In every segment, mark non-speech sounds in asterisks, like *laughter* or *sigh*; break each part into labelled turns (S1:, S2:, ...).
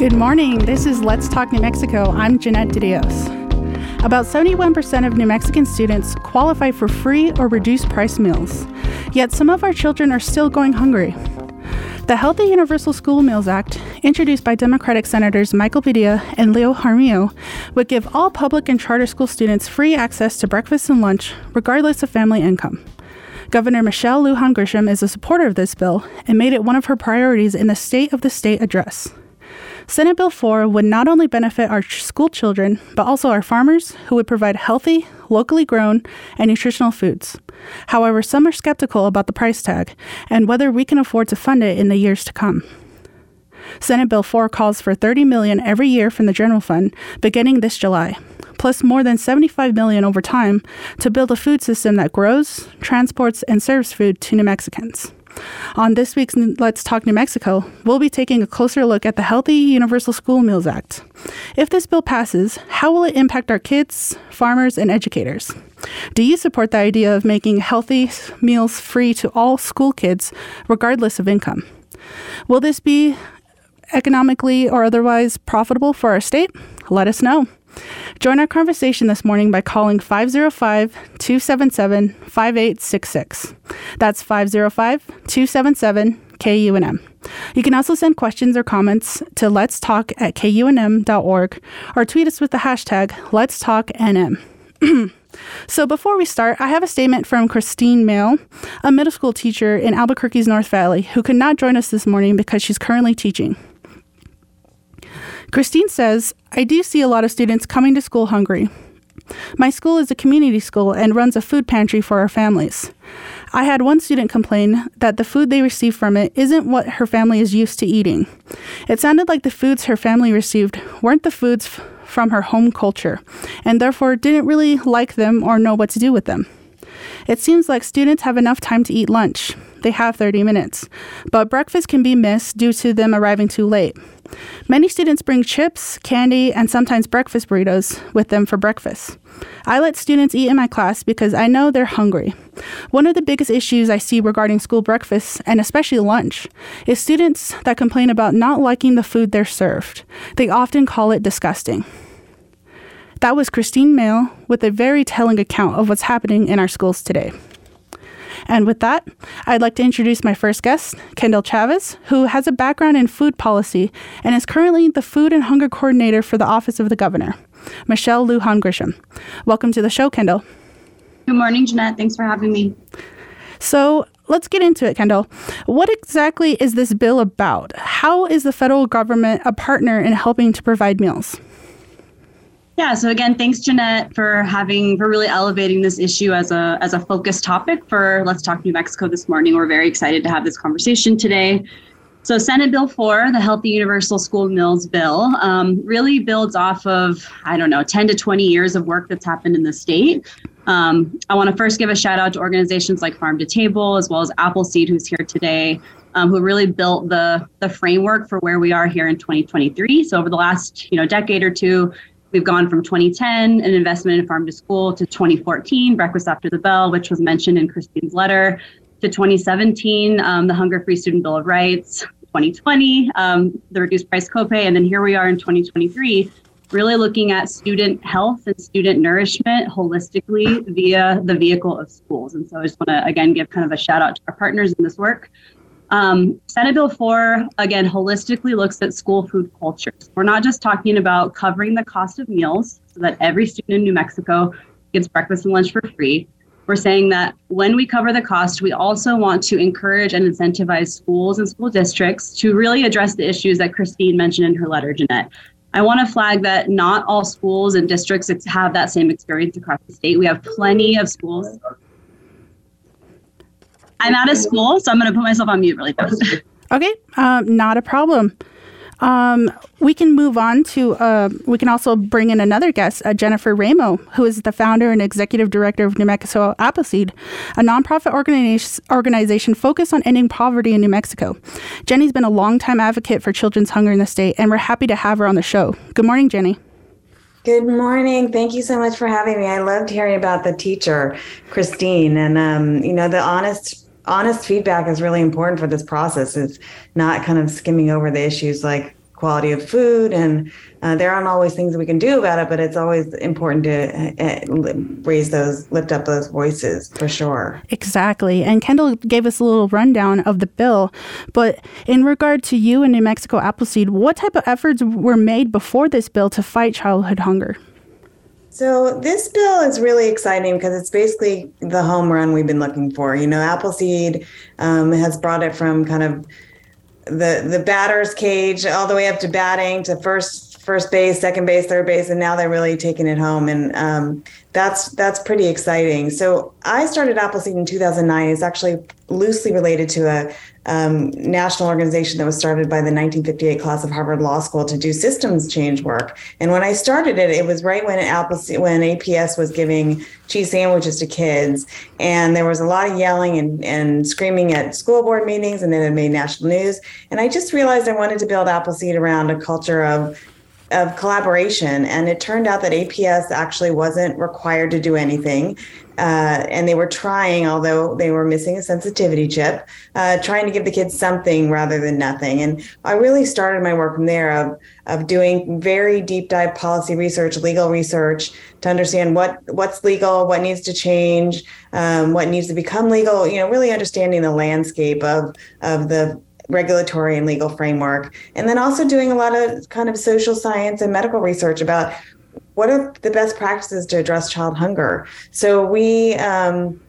S1: Good morning. This is Let's Talk New Mexico. I'm Jeanette DeDios. About 71% of New Mexican students qualify for free or reduced price meals, yet some of our children are still going hungry. The Healthy Universal School Meals Act, introduced by Democratic Senators Michael Padilla and Leo Jaramillo, would give all public and charter school students free access to breakfast and lunch, regardless of family income. Governor Michelle Lujan Grisham is a supporter of this bill and made it one of her priorities in the State of the State address. Senate Bill 4 would not only benefit our school children, but also our farmers, who would provide healthy, locally grown, and nutritional foods. However, some are skeptical about the price tag and whether we can afford to fund it in the years to come. Senate Bill 4 calls for 30 million every year from the general fund beginning this July, plus more than 75 million over time to build a food system that grows, transports, and serves food to New Mexicans. On this week's Let's Talk New Mexico, we'll be taking a closer look at the Healthy Universal School Meals Act. If this bill passes, how will it impact our kids, farmers, and educators? Do you support the idea of making healthy meals free to all school kids, regardless of income? Will this be economically or otherwise profitable for our state? Let us know. Join our conversation this morning by calling 505 277 5866. That's 505 277 KUNM. You can also send questions or comments to let's talk at kunm.org or tweet us with the hashtag let's talk NM. *clears throat* so before we start, I have a statement from Christine Mail, a middle school teacher in Albuquerque's North Valley, who could not join us this morning because she's currently teaching. Christine says, I do see a lot of students coming to school hungry. My school is a community school and runs a food pantry for our families. I had one student complain that the food they receive from it isn't what her family is used to eating. It sounded like the foods her family received weren't the foods f- from her home culture, and therefore didn't really like them or know what to do with them. It seems like students have enough time to eat lunch. They have 30 minutes, but breakfast can be missed due to them arriving too late. Many students bring chips, candy, and sometimes breakfast burritos with them for breakfast. I let students eat in my class because I know they're hungry. One of the biggest issues I see regarding school breakfast, and especially lunch, is students that complain about not liking the food they're served. They often call it disgusting. That was Christine Mail with a very telling account of what's happening in our schools today. And with that, I'd like to introduce my first guest, Kendall Chavez, who has a background in food policy and is currently the Food and Hunger Coordinator for the Office of the Governor. Michelle Lujan Grisham. Welcome to the show, Kendall.
S2: Good morning, Jeanette. Thanks for having me.
S1: So, let's get into it, Kendall. What exactly is this bill about? How is the federal government a partner in helping to provide meals?
S2: Yeah, so again, thanks Jeanette for having for really elevating this issue as a as a focus topic for Let's Talk New Mexico this morning. We're very excited to have this conversation today. So Senate Bill 4, the Healthy Universal School Meals Bill, um, really builds off of, I don't know, 10 to 20 years of work that's happened in the state. Um, I want to first give a shout out to organizations like Farm to Table, as well as Appleseed, who's here today, um, who really built the, the framework for where we are here in 2023. So over the last, you know, decade or two, We've gone from 2010, an investment in farm to school, to 2014, breakfast after the bell, which was mentioned in Christine's letter, to 2017, um, the Hunger Free Student Bill of Rights, 2020, um, the reduced price copay, and then here we are in 2023, really looking at student health and student nourishment holistically via the vehicle of schools. And so I just want to again give kind of a shout out to our partners in this work. Um, Senate Bill 4, again, holistically looks at school food cultures. We're not just talking about covering the cost of meals so that every student in New Mexico gets breakfast and lunch for free. We're saying that when we cover the cost, we also want to encourage and incentivize schools and school districts to really address the issues that Christine mentioned in her letter, Jeanette. I want to flag that not all schools and districts have that same experience across the state. We have plenty of schools I'm out of school, so I'm going to put myself on mute really fast. *laughs*
S1: Okay, um, not a problem. Um, we can move on to, uh, we can also bring in another guest, uh, Jennifer Ramo, who is the founder and executive director of New Mexico Appleseed, a nonprofit organization, organization focused on ending poverty in New Mexico. Jenny's been a longtime advocate for children's hunger in the state, and we're happy to have her on the show. Good morning, Jenny.
S3: Good morning. Thank you so much for having me. I loved hearing about the teacher, Christine, and um, you know the honest honest feedback is really important for this process. It's not kind of skimming over the issues like quality of food and uh, there aren't always things that we can do about it but it's always important to uh, raise those lift up those voices for sure.
S1: Exactly. And kendall gave us a little rundown of the bill but in regard to you and new mexico appleseed what type of efforts were made before this bill to fight childhood hunger
S3: so this bill is really exciting because it's basically the home run we've been looking for. You know, Appleseed um, has brought it from kind of the the batter's cage all the way up to batting to first first base, second base, third base, and now they're really taking it home, and um, that's that's pretty exciting. So I started Appleseed in 2009. It's actually loosely related to a um, national organization that was started by the 1958 class of Harvard Law School to do systems change work. And when I started it, it was right when Appleseed, when APS was giving cheese sandwiches to kids, and there was a lot of yelling and, and screaming at school board meetings, and then it made national news. And I just realized I wanted to build Appleseed around a culture of of collaboration. And it turned out that APS actually wasn't required to do anything. Uh, and they were trying, although they were missing a sensitivity chip, uh, trying to give the kids something rather than nothing. And I really started my work from there of, of doing very deep dive policy research, legal research to understand what what's legal, what needs to change, um, what needs to become legal. You know, really understanding the landscape of of the regulatory and legal framework. And then also doing a lot of kind of social science and medical research about what are the best practices to address child hunger. So we um,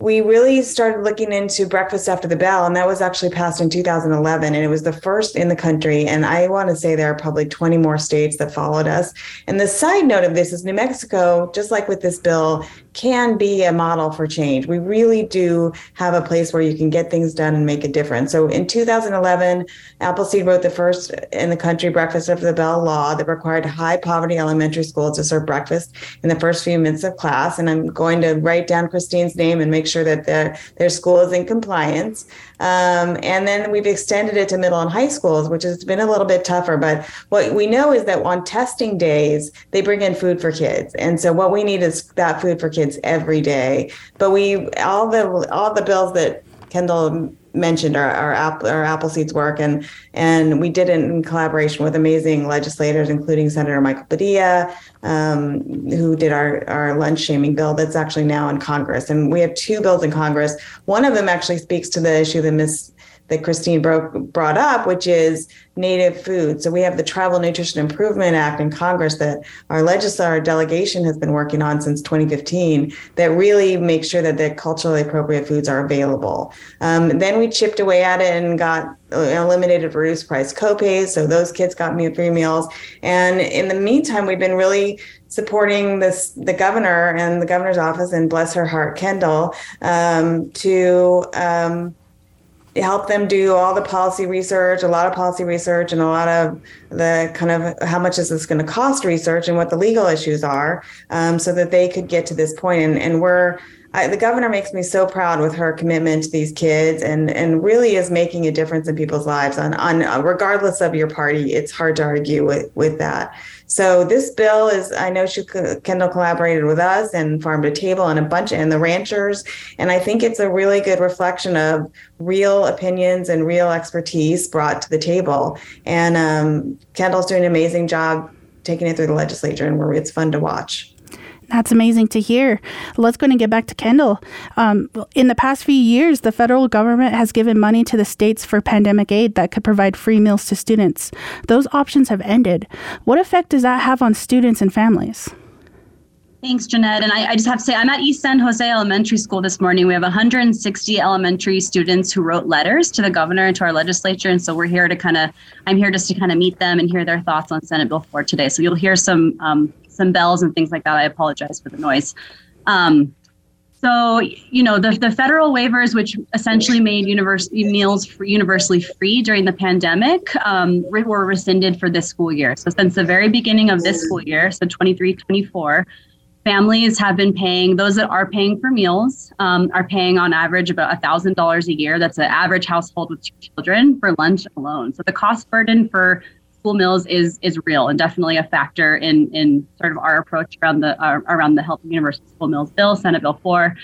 S3: we really started looking into breakfast after the bell and that was actually passed in 2011 and it was the first in the country and i want to say there are probably 20 more states that followed us and the side note of this is new mexico just like with this bill can be a model for change. We really do have a place where you can get things done and make a difference. So in 2011 appleseed wrote the first in the country breakfast after the bell law that required high poverty elementary schools to serve breakfast in the first few minutes of class. And i'm going to write down christine's name and make sure that their, their school is in compliance. Um, and then we've extended it to middle and high schools, which has been a little bit tougher. But what we know is that on testing days, they bring in food for kids. And so what we need is that food for kids every day. But we, all the, all the bills that Kendall mentioned our our, apple our Appleseeds work, and and we did it in collaboration with amazing legislators, including Senator Michael Padilla, um, who did our our lunch shaming bill that's actually now in Congress. And we have two bills in Congress. One of them actually speaks to the issue that Miss that Christine broke, brought up, which is native food. So we have the Tribal Nutrition Improvement Act in Congress that our legislative delegation has been working on since 2015 that really makes sure that the culturally appropriate foods are available. Um, then we chipped away at it and got uh, eliminated reduced price copays. So those kids got free meals. And in the meantime, we've been really supporting this the governor and the governor's office and bless her heart kendall um, to um, help them do all the policy research, a lot of policy research, and a lot of the kind of how much is this going to cost research and what the legal issues are, um, so that they could get to this point. And, and we're I, the governor makes me so proud with her commitment to these kids and and really is making a difference in people's lives on on regardless of your party. It's hard to argue with with that. So this bill is i know she kendall collaborated with us and farm to table and a bunch and the ranchers and i think it's a really good reflection of real opinions and real expertise brought to the table. And um, kendall's doing an amazing job taking it through the legislature and it's fun to watch
S1: that's amazing to hear. Let's go and get back to Kendall. Um, in the past few years, the federal government has given money to the states for pandemic aid that could provide free meals to students. Those options have ended. What effect does that have on students and families?
S2: Thanks, Jeanette. And I, I, just have to say, I'm at East San Jose Elementary School this morning. We have 160 elementary students who wrote letters to the governor and to our legislature. And so we're here to kind of, I'm here just to kind of meet them and hear their thoughts on Senate Bill 4 today. So you'll hear some um, some bells and things like that. I apologize for the noise. Um, so, you know, the, the federal waivers, which essentially made university meals free, universally free during the pandemic, um, were rescinded for this school year. So, since the very beginning of this school year, so 23 24, families have been paying, those that are paying for meals um, are paying on average about $1,000 a year. That's an average household with two children for lunch alone. So, the cost burden for school meals is is real and definitely a factor in in sort of our approach around the uh, around the health universal school meals bill, Senate Bill four.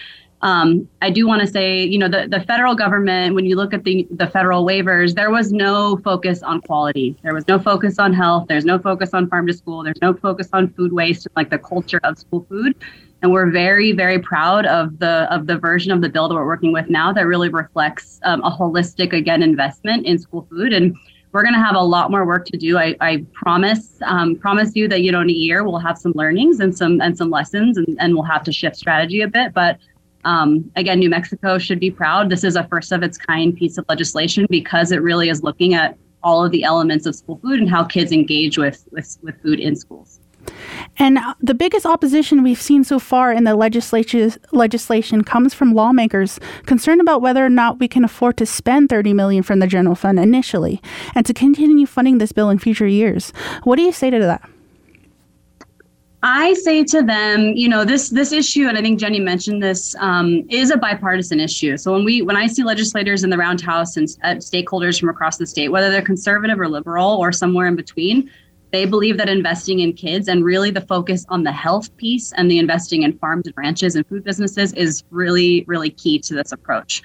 S2: Um, I do want to say, you know, the, the federal government, when you look at the, the federal waivers, there was no focus on quality. There was no focus on health. There's no focus on farm to school. There's no focus on food waste, like the culture of school food. And we're very, very proud of the of the version of the bill that we're working with now that really reflects um, a holistic, again, investment in school food. And we're going to have a lot more work to do. I, I promise um, promise you that you know in a year we'll have some learnings and some and some lessons, and, and we'll have to shift strategy a bit, but um, again, New Mexico should be proud. This is a first of its kind piece of legislation because it really is looking at all of the elements of school food and how kids engage with, with, with food in schools.
S1: And the biggest opposition we've seen so far in the legislation comes from lawmakers concerned about whether or not we can afford to spend 30 million from the general fund initially and to continue funding this bill in future years. What do you say to that?
S2: I say to them, you know, this this issue, and I think Jenny mentioned this, um, is a bipartisan issue. So when we when I see legislators in the roundhouse and uh, stakeholders from across the state, whether they're conservative or liberal or somewhere in between, they believe that investing in kids and really the focus on the health piece and the investing in farms and ranches and food businesses is really really key to this approach.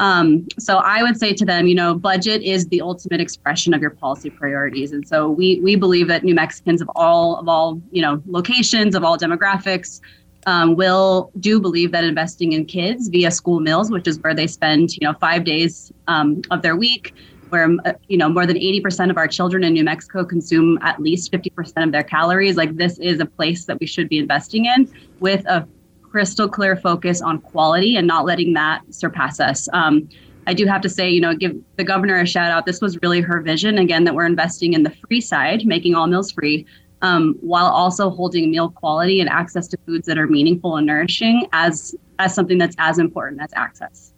S2: Um, so I would say to them, you know, budget is the ultimate expression of your policy priorities, and so we we believe that New Mexicans of all of all you know locations of all demographics um, will do believe that investing in kids via school meals, which is where they spend you know five days um, of their week, where uh, you know more than 80% of our children in New Mexico consume at least 50% of their calories. Like this is a place that we should be investing in with a crystal clear focus on quality and not letting that surpass us. Um, I do have to say, you know, give the governor a shout out. This was really her vision, again, that we're investing in the free side, making all meals free, um, while also holding meal quality and access to foods that are meaningful and nourishing as as something that's as important as access.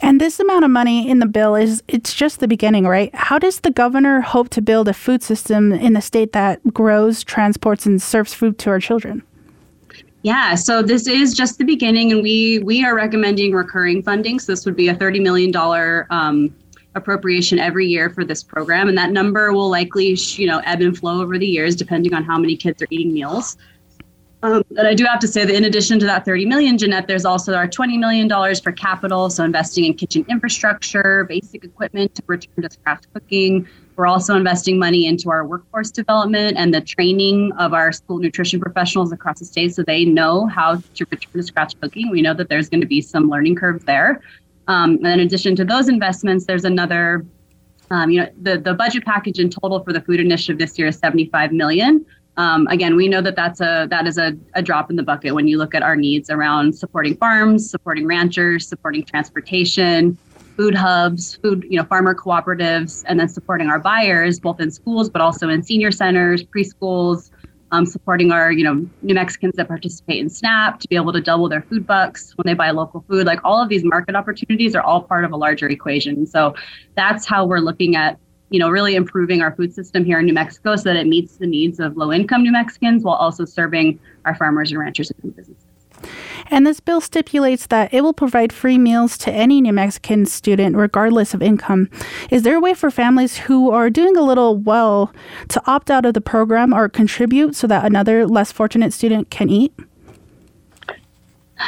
S1: And this amount of money in the bill is it's just the beginning, right? How does the governor hope to build a food system in the state that grows, transports, and serves food to our children?
S2: Yeah, so this is just the beginning, and we we are recommending recurring funding. So this would be a thirty million dollar um, appropriation every year for this program, and that number will likely you know ebb and flow over the years depending on how many kids are eating meals. Um, but I do have to say that in addition to that 30 million, Jeanette, there's also our 20 million dollars for capital, so investing in kitchen infrastructure, basic equipment to return to craft cooking, we're also investing money into our workforce development and the training of our school nutrition professionals across the state so they know how to return to scratch cooking. We know that there's going to be some learning curve there. Um, and in addition to those investments, there's another, um, you know, the, the budget package in total for the food initiative this year is 75 million. Um, again, we know that that's a that is a, a drop in the bucket when you look at our needs around supporting farms, supporting ranchers, supporting transportation, food hubs, food, you know, farmer cooperatives, and then supporting our buyers both in schools but also in senior centers, preschools, um, supporting our, you know, New Mexicans that participate in SNAP to be able to double their food bucks when they buy local food. Like all of these market opportunities are all part of a larger equation. So that's how we're looking at, you know, really improving our food system here in New Mexico so that it meets the needs of low income New Mexicans while also serving our farmers and ranchers and businesses.
S1: And this bill stipulates that it will provide free meals to any New Mexican student, regardless of income. Is there a way for families who are doing a little well to opt out of the program or contribute so that another less fortunate student can eat?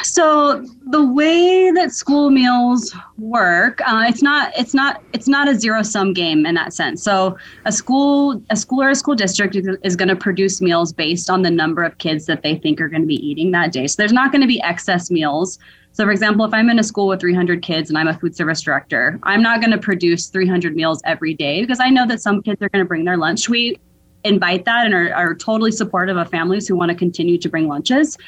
S2: So the way that school meals work, uh, it's not it's not it's not a zero sum game in that sense. So a school a school or a school district is, going to produce meals based on the number of kids that they think are going to be eating that day. So there's not going to be excess meals. So for example, if I'm in a school with 300 kids and I'm a food service director, I'm not going to produce 300 meals every day because I know that some kids are going to bring their lunch. We invite that and are, are totally supportive of families who want to continue to bring lunches.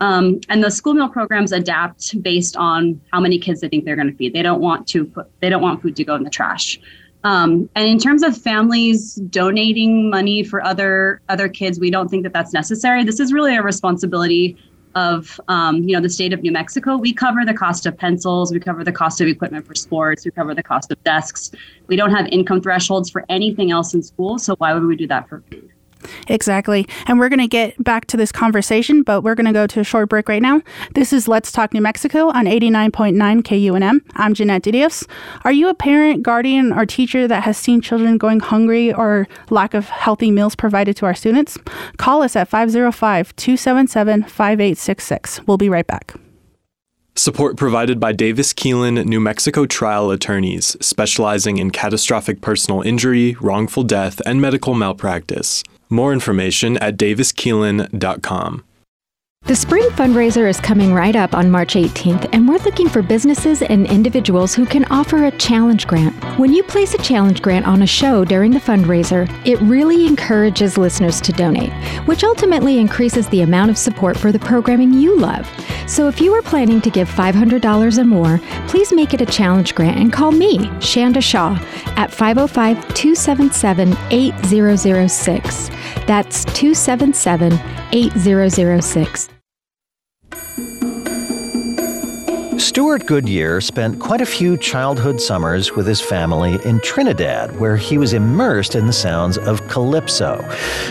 S2: Um, and the school meal programs adapt based on how many kids they think they're going to feed. They don't want to put, they don't want food to go in the trash. Um, and in terms of families donating money for other other kids, we don't think that that's necessary. This is really a responsibility of um, you know the state of New Mexico. We cover the cost of pencils, we cover the cost of equipment for sports, we cover the cost of desks. We don't have income thresholds for anything else in school, so why would we do that for food?
S1: Exactly. And we're going to get back to this conversation, but we're going to go to a short break right now. This is Let's Talk New Mexico on 89.9 KUNM. I'm Jeanette Didios. Are you a parent, guardian, or teacher that has seen children going hungry or lack of healthy meals provided to our students? Call us at 505 277 5866. We'll be right back.
S4: Support provided by Davis Kelin, New Mexico trial attorneys, specializing in catastrophic personal injury, wrongful death, and medical malpractice. More information at daviskelin.com.
S5: The spring fundraiser is coming right up on March 18th, and we're looking for businesses and individuals who can offer a challenge grant. When you place a challenge grant on a show during the fundraiser, it really encourages listeners to donate, which ultimately increases the amount of support for the programming you love. So if you are planning to give $500 or more, please make it a challenge grant and call me, Shanda Shaw, at 505 277 8006. That's 277 8006.
S6: Stewart Goodyear spent quite a few childhood summers with his family in Trinidad, where he was immersed in the sounds of calypso.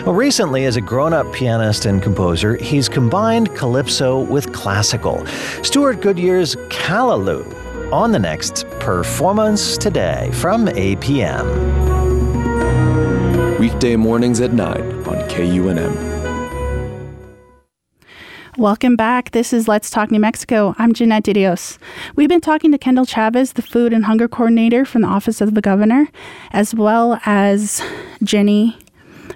S6: Well, recently, as a grown up pianist and composer, he's combined calypso with classical. Stewart Goodyear's Callaloo on the next Performance Today from APM.
S7: Weekday mornings at 9 on KUNM.
S1: Welcome back. This is Let's Talk New Mexico. I'm Jeanette Didios. We've been talking to Kendall Chavez, the Food and Hunger Coordinator from the Office of the Governor, as well as Jenny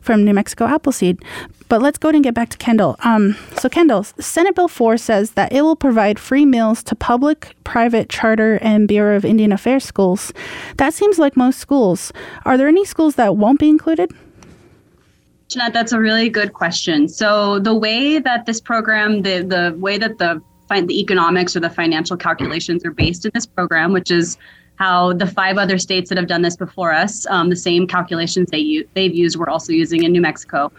S1: from New Mexico Appleseed. But let's go ahead and get back to Kendall. Um, so, Kendall, Senate Bill 4 says that it will provide free meals to public, private, charter, and Bureau of Indian Affairs schools. That seems like most schools. Are there any schools that won't be included?
S2: Jeanette, that's a really good question. So the way that this program, the the way that the the economics or the financial calculations are based in this program, which is how the five other states that have done this before us, um, the same calculations they they've used, we're also using in New Mexico.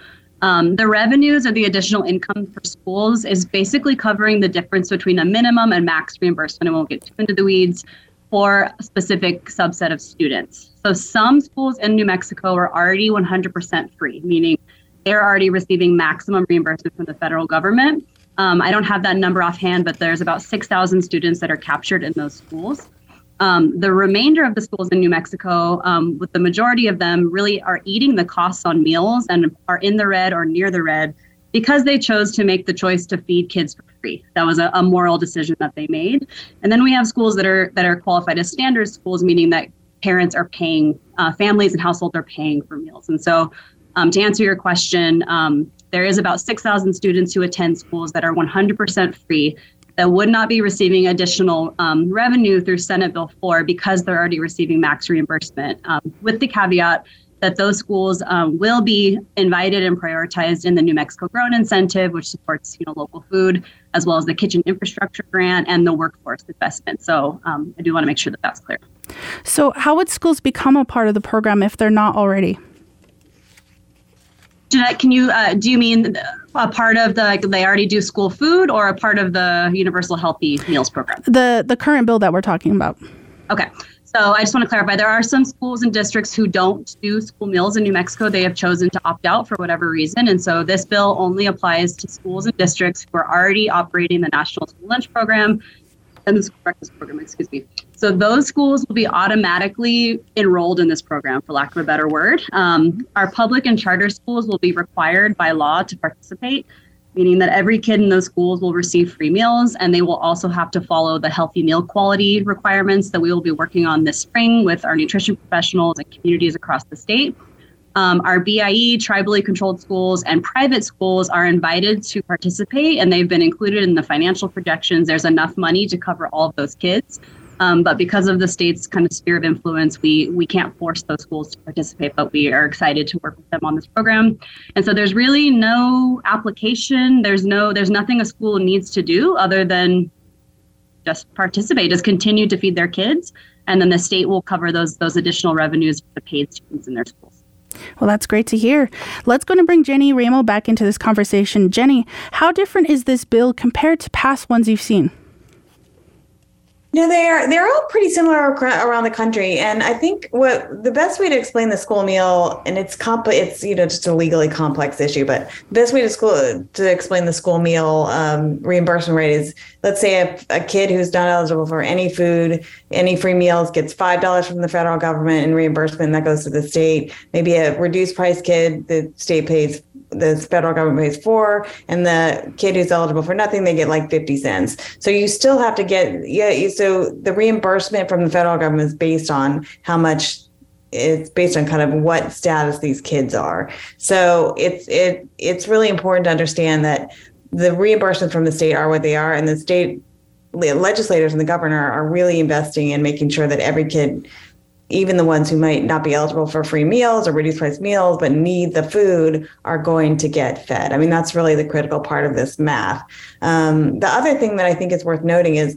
S2: Um, the revenues or the additional income for schools is basically covering the difference between a minimum and max reimbursement. I won't get too into the weeds for a specific subset of students. So some schools in New Mexico are already 100% free, meaning they're already receiving maximum reimbursement from the federal government. Um, I don't have that number offhand, but there's about 6,000 students that are captured in those schools. Um, the remainder of the schools in New Mexico, um, with the majority of them, really are eating the costs on meals and are in the red or near the red because they chose to make the choice to feed kids for free. That was a, a moral decision that they made. And then we have schools that are that are qualified as standard schools, meaning that parents are paying, uh, families and households are paying for meals. And so, um, to answer your question, um, there is about 6,000 students who attend schools that are 100% free that would not be receiving additional um, revenue through Senate Bill 4 because they're already receiving max reimbursement, um, with the caveat that those schools um, will be invited and prioritized in the New Mexico Grown Incentive, which supports you know local food, as well as the Kitchen Infrastructure Grant and the Workforce Investment. So um, I do want to make sure that that's clear.
S1: So how would schools become a part of the program if they're not already?
S2: Jeanette, can you uh, do you mean a part of the they already do school food or a part of the Universal Healthy Meals program?
S1: The the current bill that we're talking about.
S2: Okay. So I just want to clarify there are some schools and districts who don't do school meals in New Mexico. They have chosen to opt out for whatever reason. And so this bill only applies to schools and districts who are already operating the National School Lunch Program and the School Breakfast Program, excuse me. So those schools will be automatically enrolled in this program, for lack of a better word. Um, our public and charter schools will be required by law to participate meaning that every kid in those schools will receive free meals and they will also have to follow the healthy meal quality requirements that we will be working on this spring with our nutrition professionals and communities across the state. Um, our BIE, tribally controlled schools, and private schools are invited to participate, and they've been included in the financial projections. There's enough money to cover all of those kids. Um, but because of the state's kind of sphere of influence, we we can't force those schools to participate. But we are excited to work with them on this program. And so there's really no application. There's no there's nothing a school needs to do other than just participate, just continue to feed their kids, and then the state will cover those those additional revenues for the paid students in their schools.
S1: Well, that's great to hear. Let's go and bring Jenny Ramo back into this conversation. Jenny, how different is this bill compared to past ones you've seen?
S3: No, they are. They're all pretty similar around the country, and I think what the best way to explain the school meal, and it's comp, it's you know just a legally complex issue, but the best way to school to explain the school meal um, reimbursement rate is, let's say a, a kid who's not eligible for any food, any free meals gets five dollars from the federal government in reimbursement that goes to the state. Maybe a reduced price kid, the state pays the federal government pays four, and the kid who's eligible for nothing, they get like 50 cents. So you still have to get, yeah. So the reimbursement from the federal government is based on how much it's based on kind of what status these kids are. So it's it it's really important to understand that the reimbursements from the state are what they are, and the state legislators and the governor are really investing in making sure that every kid even the ones who might not be eligible for free meals or reduced price meals but need the food are going to get fed. I mean that's really the critical part of this math. Um, the other thing that i think is worth noting is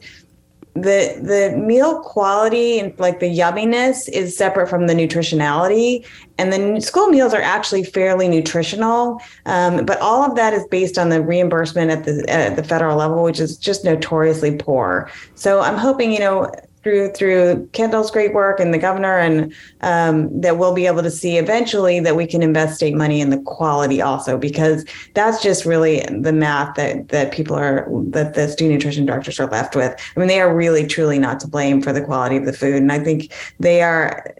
S3: the the meal quality and like the yumminess is separate from the nutritionality. And the school meals are actually fairly nutritional um, but all of that is based on the reimbursement at the at the federal level which is just notoriously poor. So i'm hoping you know through through Kendall's great work and the governor, and um, that we'll be able to see eventually that we can invest state money in the quality also, because that's just really the math that that people are that the student nutrition directors are left with. I mean, they are really truly not to blame for the quality of the food, and I think they are.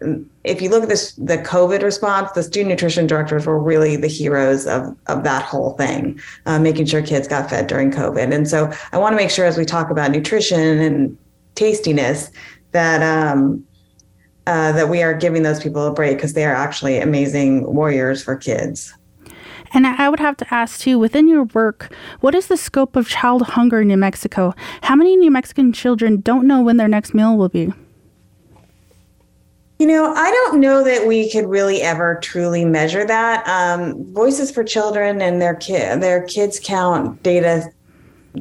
S3: If you look at this, the COVID response, the student nutrition directors were really the heroes of of that whole thing, uh, making sure kids got fed during COVID. And so, I want to make sure as we talk about nutrition and tastiness that um, uh, that we are giving those people a break because they are actually amazing warriors for kids.
S1: And I would have to ask too, within your work, what is the scope of child hunger in New Mexico? How many New Mexican children don't know when their next meal will be?
S3: You know, I don't know that we could really ever truly measure that. Um, Voices for Children and their kid, their kids count data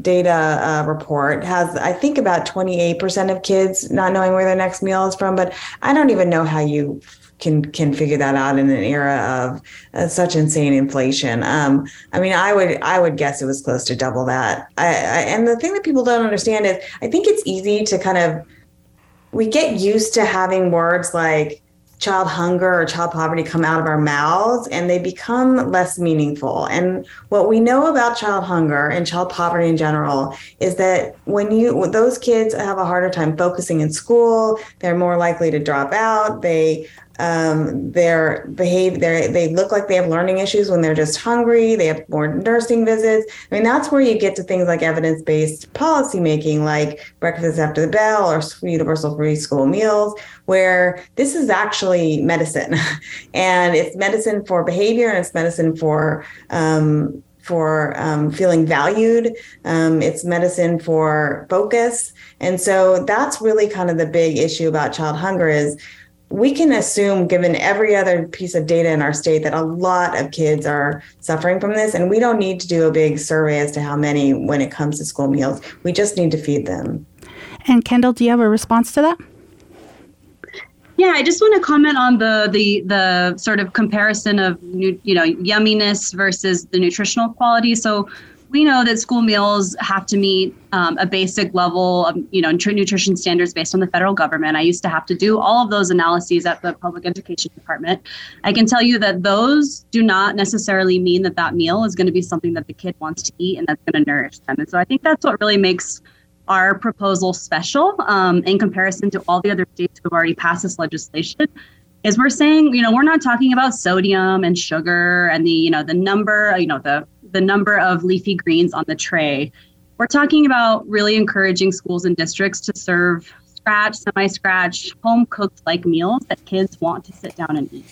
S3: data uh, report has i think about 28% of kids not knowing where their next meal is from but i don't even know how you can can figure that out in an era of uh, such insane inflation. Um, i mean i would i would guess it was close to double that. I, I, and the thing that people don't understand is i think it's easy to kind of we get used to having words like child hunger or child poverty come out of our mouths and they become less meaningful. And what we know about child hunger and child poverty in general is that when you those kids have a harder time focusing in school, they're more likely to drop out, they um, their behave they they look like they have learning issues when they're just hungry they have more nursing visits i mean that's where you get to things like evidence-based policy making like breakfast after the bell or universal free school meals where this is actually medicine *laughs* and it's medicine for behavior and it's medicine for um, for um, feeling valued. Um, it's medicine for focus. And so that's really kind of the big issue about child hunger is we can assume, given every other piece of data in our state, that a lot of kids are suffering from this. And we don't need to do a big survey as to how many when it comes to school meals. We just need to feed them.
S1: And Kendall, do you have a response to that?
S2: Yeah, I just want to comment on the the the sort of comparison of you know yumminess versus the nutritional quality. So we know that school meals have to meet um, a basic level of you know nutrition standards based on the federal government. I used to have to do all of those analyses at the public education department. I can tell you that those do not necessarily mean that that meal is going to be something that the kid wants to eat and that's going to nourish them. And so I think that's what really makes our proposal special um, in comparison to all the other states who have already passed this legislation is we're saying you know we're not talking about sodium and sugar and the you know the number you know the the number of leafy greens on the tray. We're talking about really encouraging schools and districts to serve scratch, semi scratch, home cooked like meals that kids want to sit down and eat.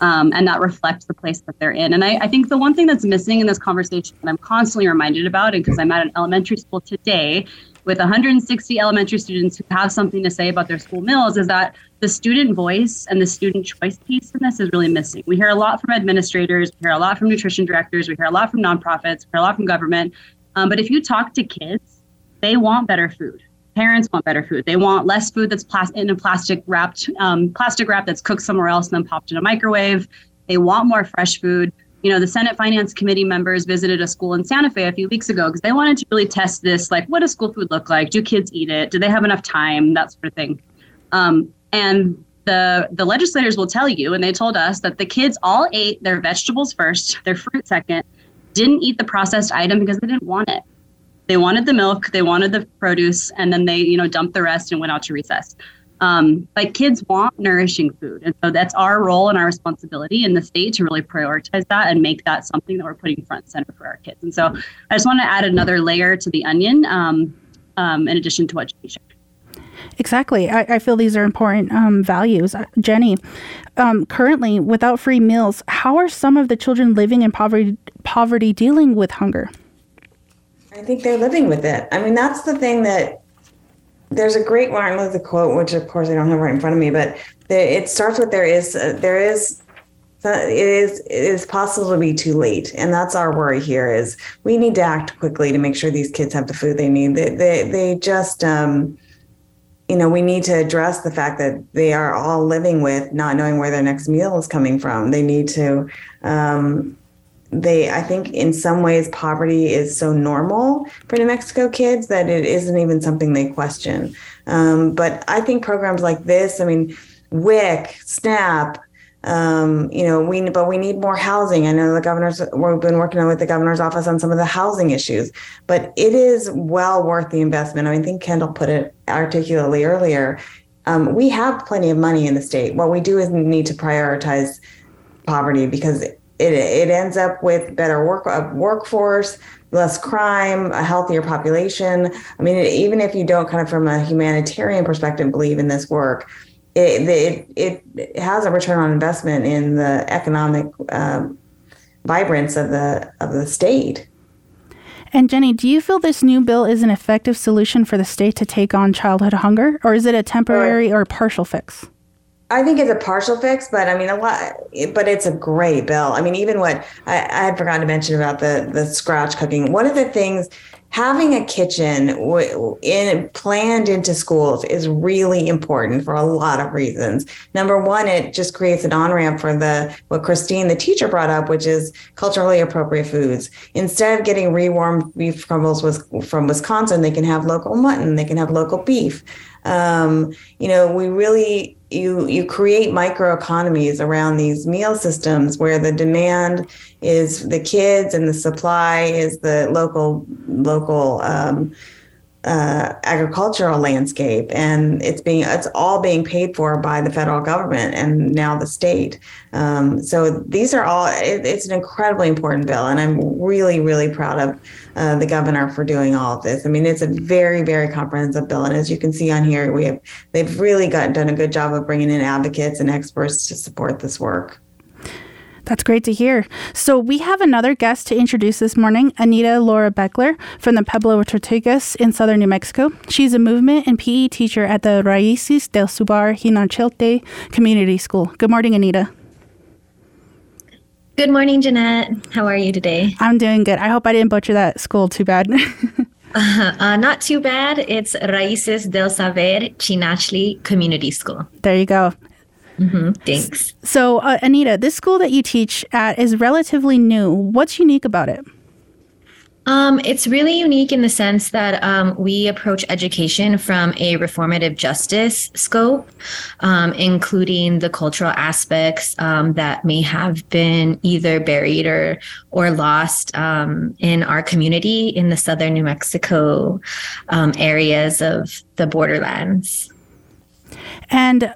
S2: Um, and that reflects the place that they're in. And I, I, think the one thing that's missing in this conversation that I'm constantly reminded about, and because I'm at an elementary school today with 160 elementary students who have something to say about their school meals, is that the student voice and the student choice piece in this is really missing. We hear a lot from administrators, we hear a lot from nutrition directors, we hear a lot from nonprofits, we hear a lot from government. Um, but if you talk to kids, they want better food. Parents want better food. They want less food that's in a plastic wrapped um, plastic wrap that's cooked somewhere else and then popped in a microwave. They want more fresh food. You know, the Senate Finance Committee members visited a school in Santa Fe a few weeks ago because they wanted to really test this. Like, what does school food look like? Do kids eat it? Do they have enough time? That sort of thing. Um, and the the legislators will tell you, and they told us that the kids all ate their vegetables first, their fruit second, didn't eat the processed item because they didn't want it. They wanted the milk, they wanted the produce, and then they, you know, dumped the rest and went out to recess. Um, but kids want nourishing food. And so that's our role and our responsibility in the state to really prioritize that and make that something that we're putting front and center for our kids. And so I just want to add another layer to the onion um, um, in addition to what you shared.
S1: Exactly. I, I, feel these are important um, values. Uh, Jenny, um, currently, without free meals, how are some of the children living in poverty, poverty dealing with hunger?
S3: I think they're living with it. I mean, that's the thing that there's a great Martin Luther quote, which of course I don't have right in front of me, but it starts with there is uh, there is it is it is possible to be too late, and that's our worry here. Is we need to act quickly to make sure these kids have the food they need. They they, they just um, you know we need to address the fact that they are all living with not knowing where their next meal is coming from. They need to um, they i think in some ways poverty is so normal for new mexico kids that it isn't even something they question. Um, but i think programs like this i mean wic snap um, you know we but we need more housing. I know the governor's we've been working with the governor's office on some of the housing issues but it is well worth the investment. I, mean, I think kendall put it articulately earlier. Um, we have plenty of money in the state. What we do is need to prioritize poverty because it, it ends up with better work a workforce, less crime, a healthier population. I mean, even if you don't kind of from a humanitarian perspective believe in this work, it it, it has a return on investment in the economic um, vibrance of the of the state.
S1: And Jenny, do you feel this new bill is an effective solution for the state to take on childhood hunger, or is it a temporary or partial fix?
S3: I think it's a partial fix, but I mean a lot. But it's a great bill. I mean, even what I, I had forgotten to mention about the the scratch cooking. One of the things having a kitchen in planned into schools is really important for a lot of reasons. Number one, it just creates an on ramp for the what Christine, the teacher, brought up, which is culturally appropriate foods. Instead of getting rewarmed beef crumbles from Wisconsin, they can have local mutton, they can have local beef. Um, you know, we really you you create microeconomies around these meal systems where the demand is the kids and the supply is the local local um, uh, agricultural landscape, and it's being it's all being paid for by the federal government and now the state. Um, so these are all it, it's an incredibly important bill, and I'm really really proud of uh, the governor for doing all of this. I mean, it's a very very comprehensive bill, and as you can see on here, we have they've really got done a good job of bringing in advocates and experts to support this work.
S1: That's great to hear. So, we have another guest to introduce this morning, Anita Laura Beckler from the Pueblo Tortugas in southern New Mexico. She's a movement and PE teacher at the Raices del Subar Hinachelte Community School. Good morning, Anita.
S8: Good morning, Jeanette. How are you today?
S1: I'm doing good. I hope I didn't butcher that school too bad. *laughs*
S8: uh, uh, not too bad. It's Raices del Saber Xinachtli Community School.
S1: There you go.
S8: Mm-hmm. Thanks.
S1: So, uh, Anita, this school that you teach at is relatively new. What's unique about it?
S8: Um, it's really unique in the sense that um, we approach education from a reformative justice scope, um, including the cultural aspects um, that may have been either buried or or lost um, in our community in the southern New Mexico um, areas of the borderlands.
S1: And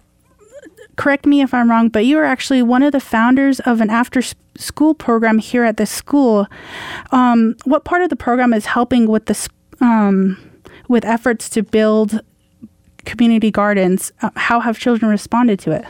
S1: correct me if I'm wrong, but you are actually one of the founders of an after school program here at the school. Um, what part of the program is helping with the um, with efforts to build community gardens? Uh, how have children responded to it?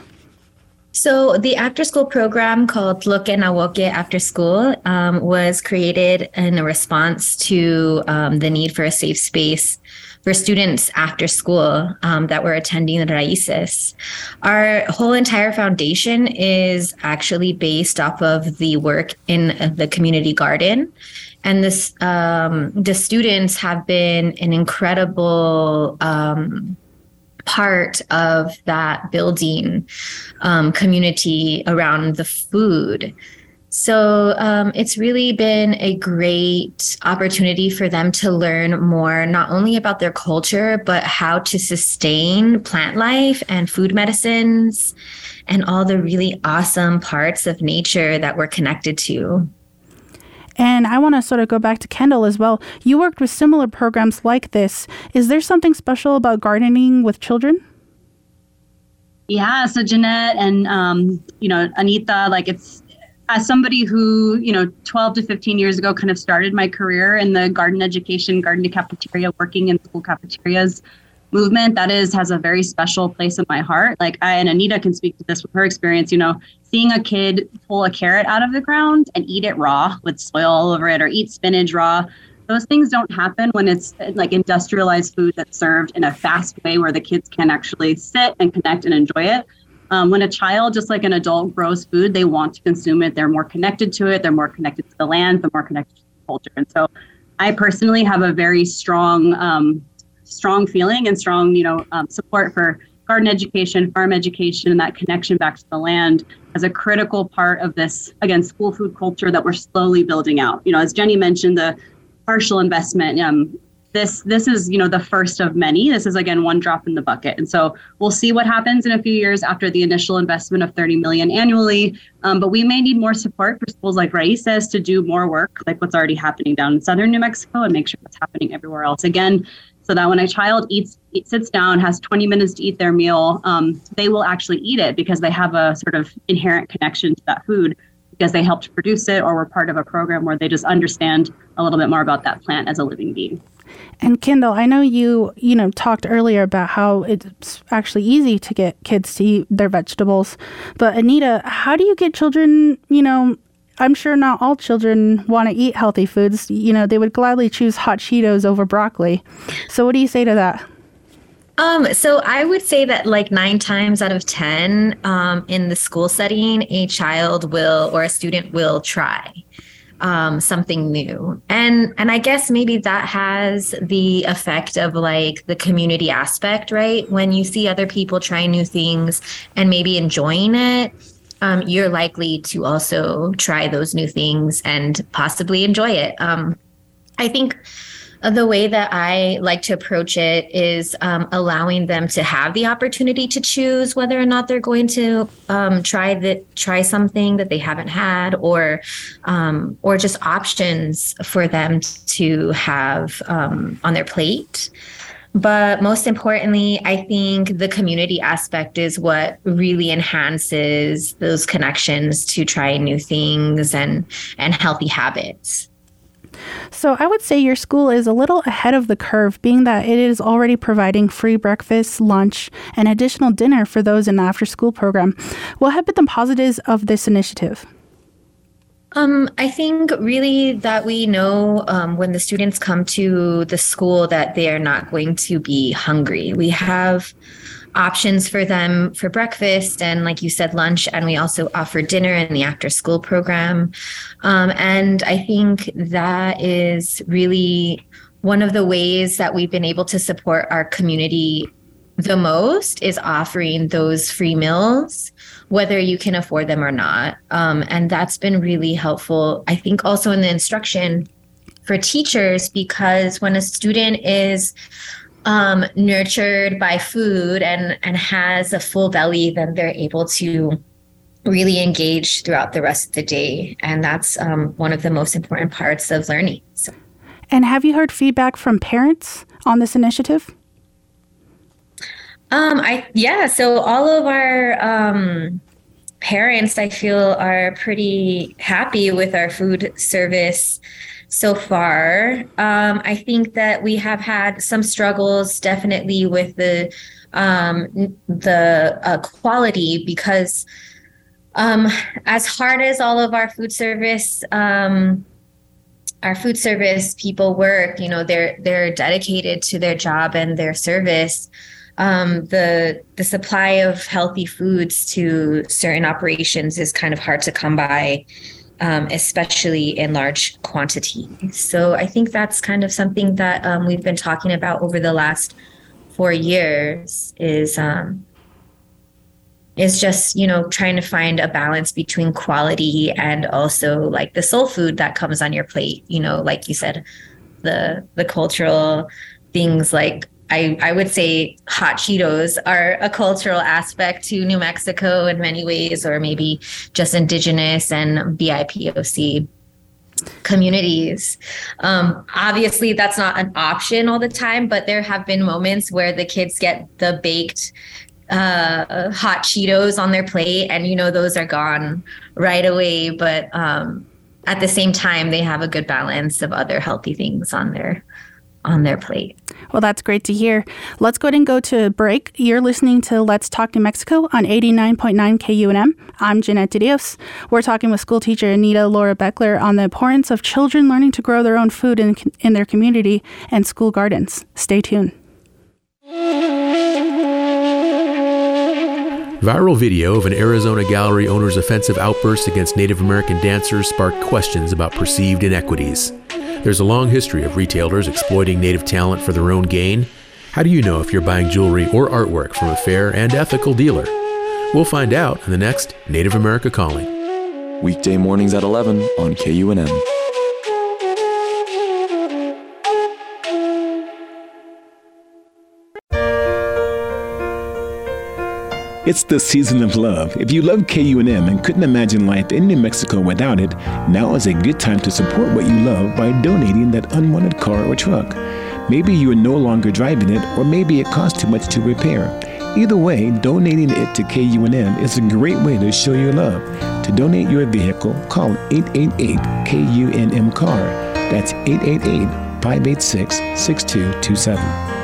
S8: So the after school program called Look and Awoke After School um, was created in response to um, the need for a safe space for students after school um, that were attending the Raices. Our whole entire foundation is actually based off of the work in the community garden. And this, um, the students have been an incredible um, part of that building um, community around the food. So um, it's really been a great opportunity for them to learn more, not only about their culture, but how to sustain plant life and food medicines and all the really awesome parts of nature that we're connected to.
S1: And I want to sort of go back to Kendall as well. You worked with similar programs like this. Is there something special about gardening with children?
S2: Yeah, so Jeanette and um, you know Anita, like it's as somebody who you know 12 to 15 years ago kind of started my career in the garden education, garden to cafeteria, working in school cafeterias movement. That is has a very special place in my heart. Like I and Anita can speak to this with her experience. You know, seeing a kid pull a carrot out of the ground and eat it raw with soil all over it, or eat spinach raw those things don't happen when it's like industrialized food that's served in a fast way where the kids can actually sit and connect and enjoy it. Um, when a child, just like an adult, grows food, they want to consume it. They're more connected to it. They're more connected to the land. They're more connected to the culture. And so, I personally have a very strong, um, strong feeling and strong, you know, um, support for garden education, farm education, and that connection back to the land as a critical part of this again school food culture that we're slowly building out. You know, as Jenny mentioned, the partial investment. Um, this this is you know the first of many. This is again one drop in the bucket, and so we'll see what happens in a few years after the initial investment of 30 million annually. Um, but we may need more support for schools like Raíces to do more work, like what's already happening down in southern New Mexico, and make sure it's happening everywhere else. Again, so that when a child eats, sits down, has 20 minutes to eat their meal, um, they will actually eat it because they have a sort of inherent connection to that food because they helped produce it or were part of a program where they just understand a little bit more about that plant as a living being.
S1: And Kendall, I know you, you know, talked earlier about how it's actually easy to get kids to eat their vegetables. But Anita, how do you get children, you know, I'm sure not all children want to eat healthy foods. You know, they would gladly choose hot Cheetos over broccoli. So what do you say to that?
S8: Um, so I would say that like nine times out of 10 um, in the school setting, a child will or a student will try um, something new. And and I guess maybe that has the effect of like the community aspect, right? When you see other people trying new things and maybe enjoying it, um, you're likely to also try those new things and possibly enjoy it. Um, I think the way that I like to approach it is um, allowing them to have the opportunity to choose whether or not they're going to um, try that try something that they haven't had, or um, or just options for them to have um, on their plate. But most importantly, I think the community aspect is what really enhances those connections to try new things and and healthy habits.
S1: So I would say your school is a little ahead of the curve, being that it is already providing free breakfast, lunch, and additional dinner for those in the after school program. What have been the positives of this initiative?
S8: Um, I think really that we know um, when the students come to the school that they are not going to be hungry. We have options for them for breakfast and like you said lunch. And we also offer dinner in the after school program. Um, and i think that is really one of the ways that we've been able to support our community the most is offering those free meals whether you can afford them or not. Um, and that's been really helpful i think also in the instruction for teachers because when a student is um, nurtured by food and and has a full belly, then they're able to really engage throughout the rest of the day, and that's um, one of the most important parts of learning. So.
S1: And have you heard feedback from parents on this initiative?
S8: Um, I yeah. So all of our um, parents, I feel, are pretty happy with our food service so far. Um, I think that we have had some struggles definitely with the um, the uh, quality because um, as hard as all of our food service um, our food service people work, you know, they're they're dedicated to their job and their service. Um, the the supply of healthy foods to certain operations is kind of hard to come by um, especially in large quantities. So I think that's kind of something that um, we've been talking about over the last four years is um, is just you know trying to find a balance between quality and also like the soul food that comes on your plate. You know, like you said, the the cultural things like I, I would say hot Cheetos are a cultural aspect to New Mexico in many ways, or maybe just indigenous and BIPOC communities. Um, obviously, that's not an option all the time, but there have been moments where the kids get the baked uh, hot Cheetos on their plate, and you know those are gone right away. But um, at the same time, they have a good balance of other healthy things on their on their plate.
S1: Well, that's great to hear. Let's go ahead and go to break. You're listening to Let's Talk New Mexico on 89.9 KUNM. I'm Jeanette Dios. We're talking with school teacher Anita Laura Beckler on the importance of children learning to grow their own food in, in their community and school gardens. Stay tuned.
S9: Viral video of an Arizona gallery owner's offensive outburst against Native American dancers sparked questions about perceived inequities. There's a long history of retailers exploiting Native talent for their own gain. How do you know if you're buying jewelry or artwork from a fair and ethical dealer? We'll find out in the next Native America Calling.
S7: Weekday mornings at 11 on KUNM.
S10: It's the season of love. If you love KUNM and couldn't imagine life in New Mexico without it, now is a good time to support what you love by donating that unwanted car or truck. Maybe you are no longer driving it, or maybe it costs too much to repair. Either way, donating it to KUNM is a great way to show your love. To donate your vehicle, call 888 KUNM CAR. That's 888 586 6227.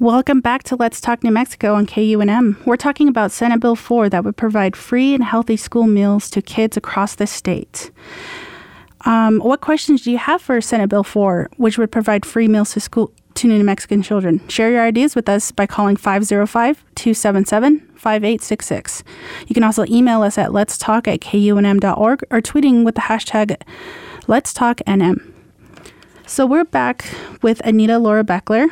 S1: Welcome back to Let's Talk New Mexico on KUNM. We're talking about Senate Bill 4 that would provide free and healthy school meals to kids across the state. Um, what questions do you have for Senate Bill 4, which would provide free meals to school to New Mexican children? Share your ideas with us by calling 505-277-5866. You can also email us at let's talk at kunm.org or tweeting with the hashtag Let's Talk NM. So we're back with Anita Laura Beckler.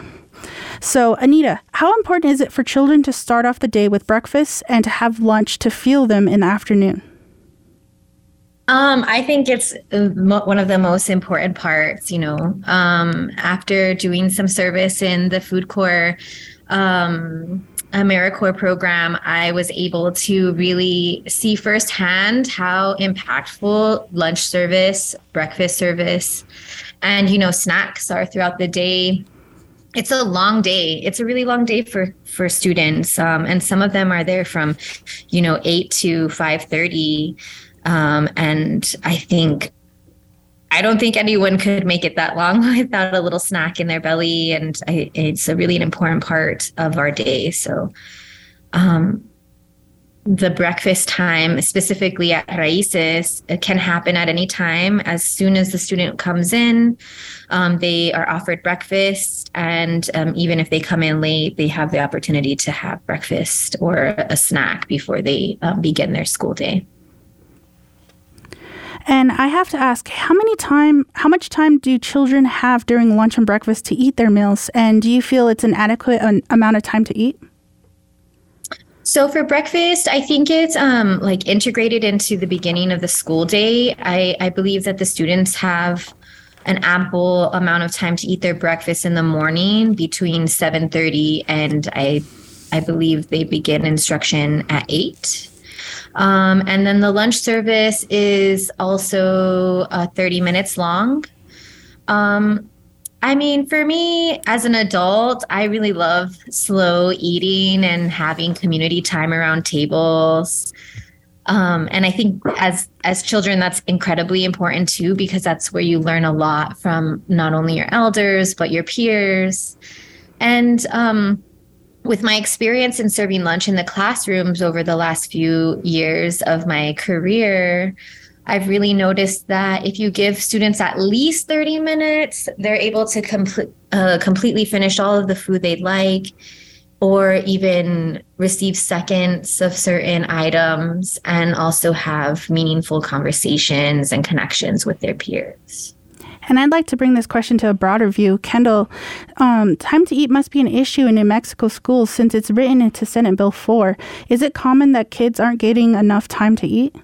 S1: So, Anita, how important is it for children to start off the day with breakfast and to have lunch to fuel them in the afternoon?
S8: Um, I think it's uh, one of the most important parts. You know, um, after doing some service in the Food Corps um, AmeriCorps program, I was able to really see firsthand how impactful lunch service, breakfast service, and you know snacks are throughout the day it's a long day. It's a really long day for for students um, and some of them are there from you know 8 to 5.30 um, and i think i don't think anyone could make it that long *laughs* without a little snack in their belly. And I, it's a really an important part of our day. So um, the breakfast time, specifically at Raices, can happen at any time. As soon as the student comes in, um, they are offered breakfast. And um, even if they come in late, they have the opportunity to have breakfast or a snack before they um, begin their school day.
S1: And I have to ask, how many time, how much time do children have during lunch and breakfast to eat their meals? And do you feel it's an adequate amount of time to eat?
S8: So for breakfast, I think it's um, like integrated into the beginning of the school day. I, I believe that the students have an ample amount of time to eat their breakfast in the morning between 7.30 and I, I believe they begin instruction at 8. Um, and then the lunch service is also uh, 30 minutes long. Um, I mean, for me as an adult, I really love slow eating and having community time around tables. Um, and I think as as children, that's incredibly important too, because that's where you learn a lot from not only your elders but your peers. And um, with my experience in serving lunch in the classrooms over the last few years of my career, I've really noticed that if you give students at least 30 minutes, they're able to complete uh, completely finish all of the food they'd like or even receive seconds of certain items and also have meaningful conversations and connections with their peers.
S1: And I'd like to bring this question to a broader view. Kendall, um, time to eat must be an issue in New Mexico schools since it's written into Senate Bill 4. Is it common that kids aren't getting enough time to eat?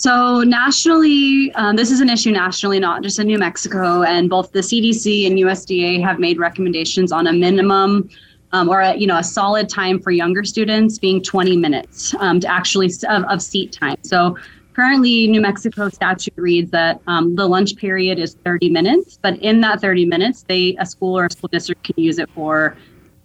S2: So, nationally, um, this is an issue nationally, not just in New Mexico. And both the CDC and USDA have made recommendations on a minimum um, or a, you know a solid time for younger students being 20 minutes um, to actually of, of, seat time. So currently, New Mexico statute reads that um, the lunch period is 30 minutes, but in that 30 minutes, they a school or a school district can use it for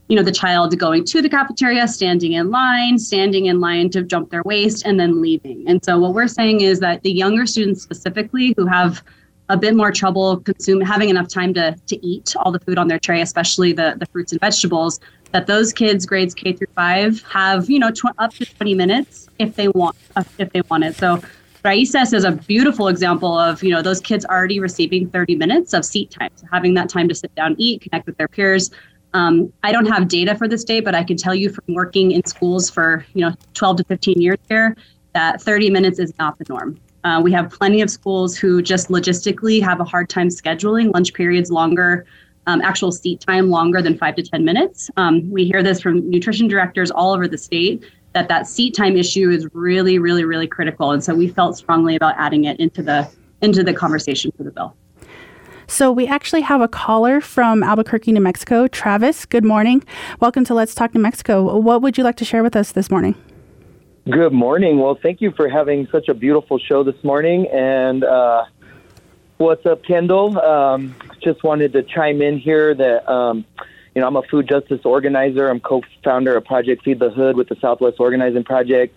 S2: you know the child going to the cafeteria standing in line standing in line to jump their waste and then leaving. And so what we're saying is that the younger students specifically who have a bit more trouble consume having enough time to to eat all the food on their tray especially the the fruits and vegetables that those kids grades k through five have you know tw- up to 20 minutes if they want if they want it. So Raices is a beautiful example of, you know, those kids already receiving 30 minutes of seat time, so having that time to sit down, eat, connect with their peers, um, I don't have data for this day, but I can tell you from working in schools for you know 12 to 15 years here that 30 minutes is not the norm. Uh, we have plenty of schools who just logistically have a hard time scheduling lunch periods longer, um, actual seat time longer than five to 10 minutes. Um, we hear this from nutrition directors all over the state that that seat time issue is really, really, really critical. And so we felt strongly about adding it into the into the conversation for the bill.
S1: So we actually have a caller from Albuquerque, New Mexico. Travis, good morning. Welcome to Let's Talk New Mexico. What would you like to share with us this morning?
S11: Good morning. Well, thank you for having such a beautiful show this morning. And uh, what's up, Kendall? Um, just wanted to chime in here that, um, you know, I'm a food justice organizer. I'm co founder of Project Feed the Hood with the Southwest Organizing Project.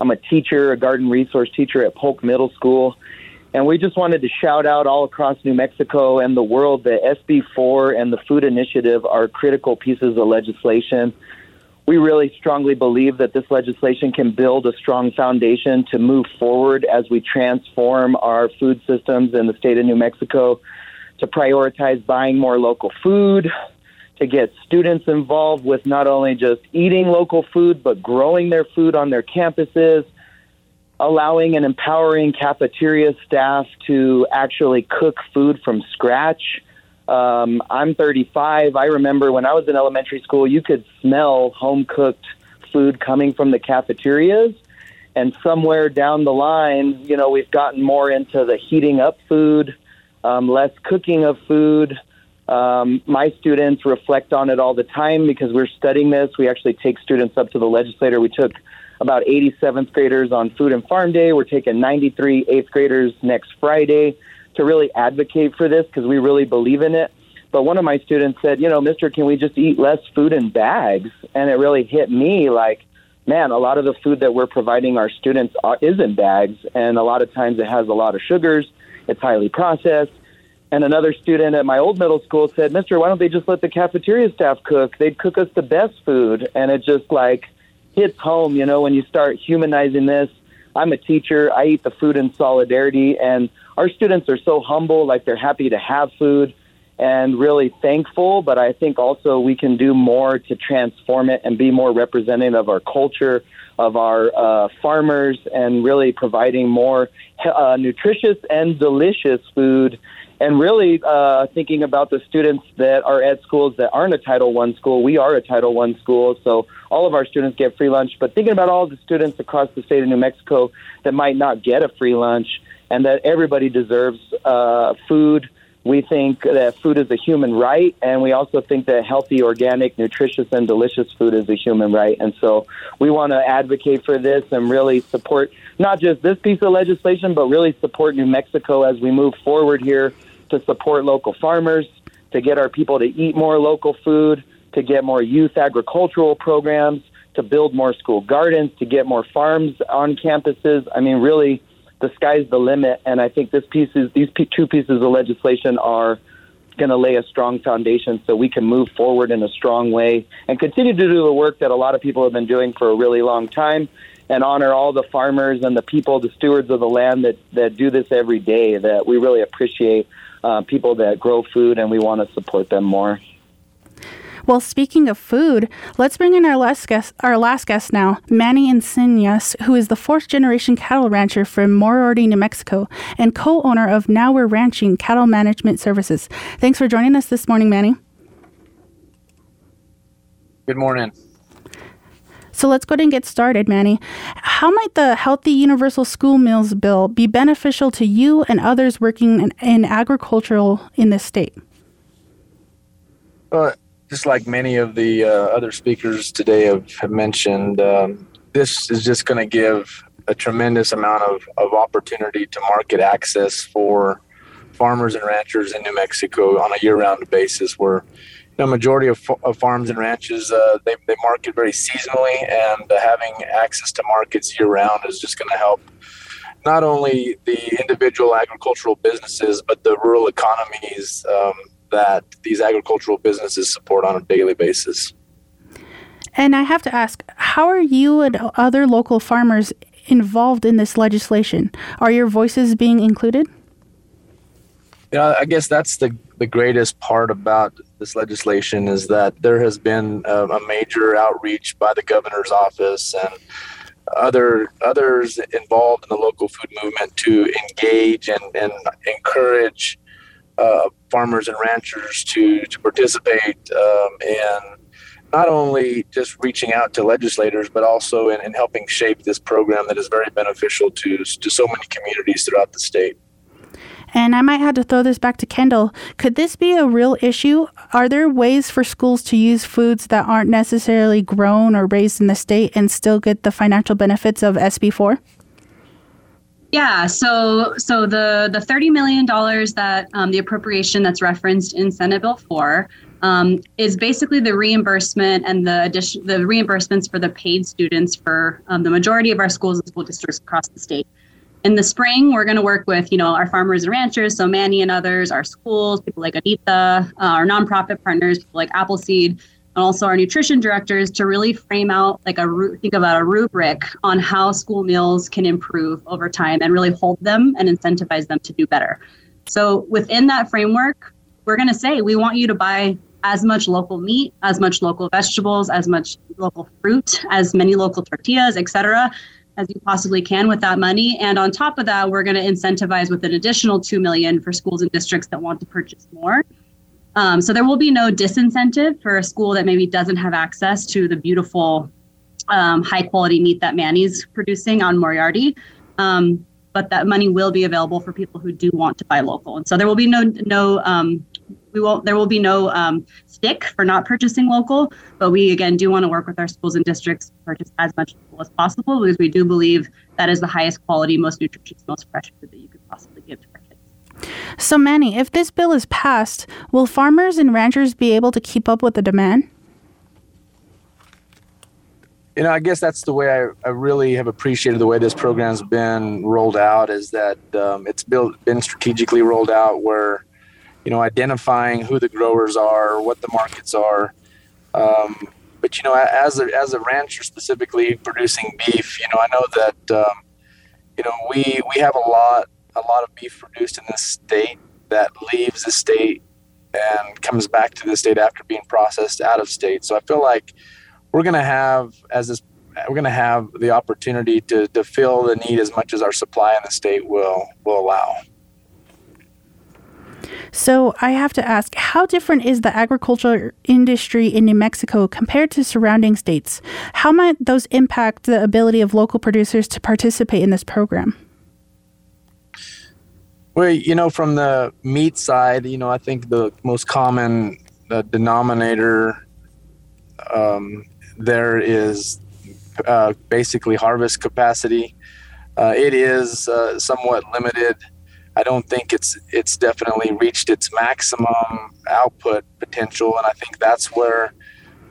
S11: I'm a teacher, a garden resource teacher at Polk Middle School. And we just wanted to shout out all across New Mexico and the world that SB4 and the Food Initiative are critical pieces of legislation. We really strongly believe that this legislation can build a strong foundation to move forward as we transform our food systems in the state of New Mexico to prioritize buying more local food, to get students involved with not only just eating local food, but growing their food on their campuses allowing and empowering cafeteria staff to actually cook food from scratch. Um, I'm 35. I remember when I was in elementary school, you could smell home cooked food coming from the cafeterias. And somewhere down the line, you know, we've gotten more into the heating up food, um, less cooking of food. Um, my students reflect on it all the time because we're studying this. We actually take students up to the legislator. We took about 80 seventh graders on Food and Farm Day. We're taking 93 eighth graders next Friday to really advocate for this because we really believe in it. But one of my students said, you know, Mister, can we just eat less food in bags? And it really hit me like, man, a lot of the food that we're providing our students are, is in bags, and a lot of times it has a lot of sugars. It's highly processed. And another student at my old middle school said, Mister, why don't they just let the cafeteria staff cook? They'd cook us the best food. And it just like hits home, you know, when you start humanizing this. I'm a teacher. I eat the food in solidarity, and our students are so humble, like they're happy to have food and really thankful. But I think also we can do more to transform it and be more representative of our culture, of our uh, farmers, and really providing more uh, nutritious and delicious food and really uh, thinking about the students that are at schools that aren't a Title One school. We are a Title One school, so all of our students get free lunch. But thinking about all the students across the state of New Mexico that might not get a free lunch, and that everybody deserves uh, food. We think that food is a human right, and we also think that healthy, organic, nutritious, and delicious food is a human right. And so we want to advocate for this and really support not just this piece of legislation, but really support New Mexico as we move forward here to support local farmers, to get our people to eat more local food, to get more youth agricultural programs, to build more school gardens, to get more farms on campuses. I mean, really, the sky's the limit. And I think this pieces, these two pieces of legislation are going to lay a strong foundation so we can move forward in a strong way and continue to do the work that a lot of people have been doing for a really long time and honor all the farmers and the people, the stewards of the land that, that do this every day that we really appreciate uh, people that grow food, and we want to support them more.
S1: Well, speaking of food, let's bring in our last guest, our last guest now, Manny Encinas, who is the fourth generation cattle rancher from Moriarty, New Mexico, and co-owner of Now We're Ranching Cattle Management Services. Thanks for joining us this morning, Manny.
S12: Good morning.
S1: So let's go ahead and get started, Manny. How might the Healthy Universal School Meals Bill be beneficial to you and others working in, in agricultural in this state?
S12: Well, just like many of the uh, other speakers today have, have mentioned, um, this is just going to give a tremendous amount of, of opportunity to market access for farmers and ranchers in New Mexico on a year-round basis where the majority of, of, farms and ranches uh, they, they market very seasonally and uh, having access to markets year round is just going to help not only the individual agricultural businesses but the rural economies um, that these agricultural businesses support on a daily basis.
S1: And i have to ask how are you and other local farmers involved in this legislation? Are your voices being included?
S12: Yeah, I guess that's the the greatest part about this legislation is that there has been a, a, major outreach by the governor's office and other others involved in the local food movement to engage and, and encourage uh, farmers and ranchers to to participate um, in not only just reaching out to legislators, but also in, in helping shape this program that is very beneficial to to so many communities throughout the state.
S1: And I might have to throw this back to Kendall. Could this be a real issue? Are there ways for schools to use foods that aren't necessarily grown or raised in the state and still get the financial benefits of SB4?
S2: Yeah, so so the the thirty million dollars that um, the appropriation that's referenced in Senate Bill four um, is basically the reimbursement and the addition the reimbursements for the paid students for um, the majority of our schools and school districts across the state in the spring, we're going to work with, you know, our farmers and ranchers, so Manny and others, our schools, people like Anita, uh, our nonprofit partners, people like Appleseed, and also our nutrition directors to really frame out like a think about a rubric on how school meals can improve over time and really hold them and incentivize them to do better. So within that framework, we're going to say we want you to buy as much local meat, as much local vegetables, as much local fruit, as many local tortillas, et cetera, as you possibly can with that money. And on top of that, we're going to incentivize with an additional two million for schools and districts that want to purchase more. Um, so there will be no disincentive for a school that maybe doesn't have access to the beautiful, um, high quality meat that Manny's producing on Moriarty. Um, but that money will be available for people who do want to buy local. And so there will be no no um, we won't there will be no um, stick for not purchasing local but we again do want to work with our schools and districts to purchase as much local as possible because we do believe that is the highest quality most nutritious most fresh food that you could possibly give to our kids.
S1: So Manny if this bill is passed will farmers and ranchers be able to keep up with the demand?
S12: You know, I guess that's the way I, I really have appreciated the way this program's been rolled out is that um, it's built, been strategically rolled out where you know, identifying who the growers are, what the markets are. Um, but you know, as a as a rancher specifically producing beef, you know, I know that um, you know we we have a lot a lot of beef produced in this state that leaves the state and comes back to the state after being processed out of state. So I feel like we're going to have as this we're going to have the opportunity to, to fill the need as much as our supply in the state will will allow.
S1: So I have to ask, how different is the agriculture industry in New Mexico compared to surrounding states? How might those impact the ability of local producers to participate in this program?
S12: Well, you know, from the meat side, you know, I think the most common uh, denominator um, there is uh, basically harvest capacity. Uh, it is uh, somewhat limited I don't think it's it's definitely reached its maximum output potential, and I think that's where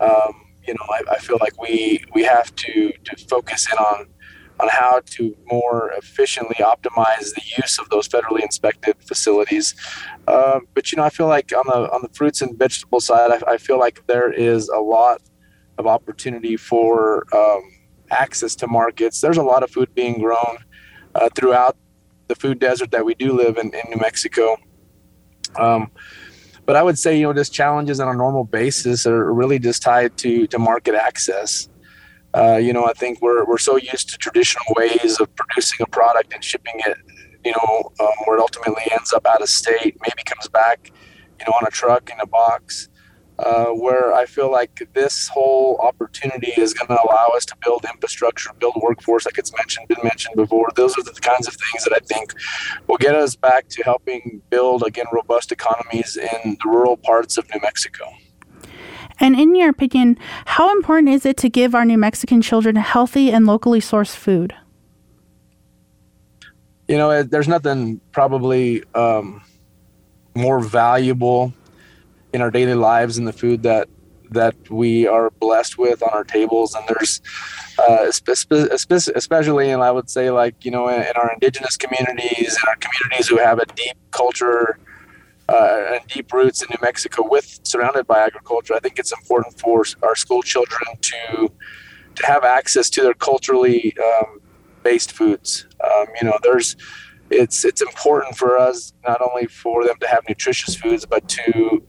S12: um, you know I, I, feel like we we have to to focus in on on how to more efficiently optimize the use of those federally inspected facilities. Uh, but you know, I feel like on the on the fruits and vegetable side, I, I feel like there is a lot of opportunity for um, access to markets. There's a lot of food being grown uh, throughout the food desert that we do live in, in New Mexico. Um, but I would say, you know, just challenges on a normal basis are really just tied to, to market access. Uh, you know, I think we're, we're so used to traditional ways of producing a product and shipping it, you know, um, where it ultimately ends up out of state, maybe comes back, you know, on a truck in a box uh, where I feel like this whole opportunity is going to allow us to build infrastructure, build workforce, like it's mentioned, been mentioned before. Those are the kinds of things that I think will get us back to helping build again robust economies in the rural parts of New Mexico.
S1: And in your opinion, how important is it to give our New Mexican children healthy and locally sourced food?
S12: You know, there's nothing probably um, more valuable in our daily lives and the food that that we are blessed with on our tables. And there's uh, especially, and I would say, like you know, in, our indigenous communities, in our communities who have a deep culture uh, and deep roots in New Mexico, with surrounded by agriculture, I think it's important for our school children to to have access to their culturally um, based foods. Um, you know, there's it's it's important for us not only for them to have nutritious foods, but to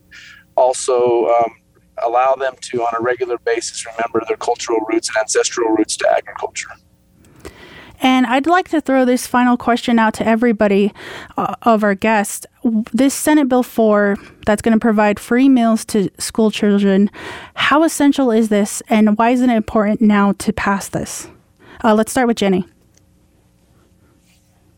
S12: also um, allow them to, on a regular basis, remember their cultural roots and ancestral roots to agriculture.
S1: And I'd like to throw this final question out to everybody uh, of our guests. This Senate Bill 4 that's going to provide free meals to school children, how essential is this and why is it important now to pass this? Uh, let's start with Jenny.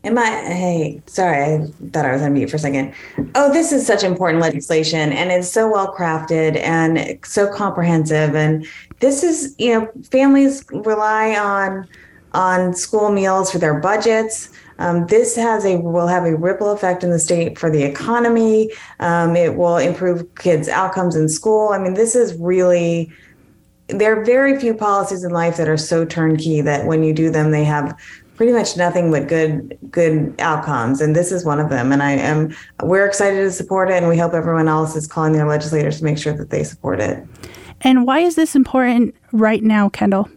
S3: Am I? Hey, sorry, I thought I was on mute for a second. Oh, this is such important legislation, and it's so well crafted and so comprehensive. And this is, you know, families rely on on school meals for their budgets. Um, this has a will have a ripple effect in the state for the economy. Um, it will improve kids' outcomes in school. I mean, this is really. There are very few policies in life that are so turnkey that when you do them, they have pretty much nothing but good good outcomes. And this is one of them. And i am we're excited to support it. And we hope everyone else is calling their legislators to make sure that they support it.
S1: And why is this important right now kendall?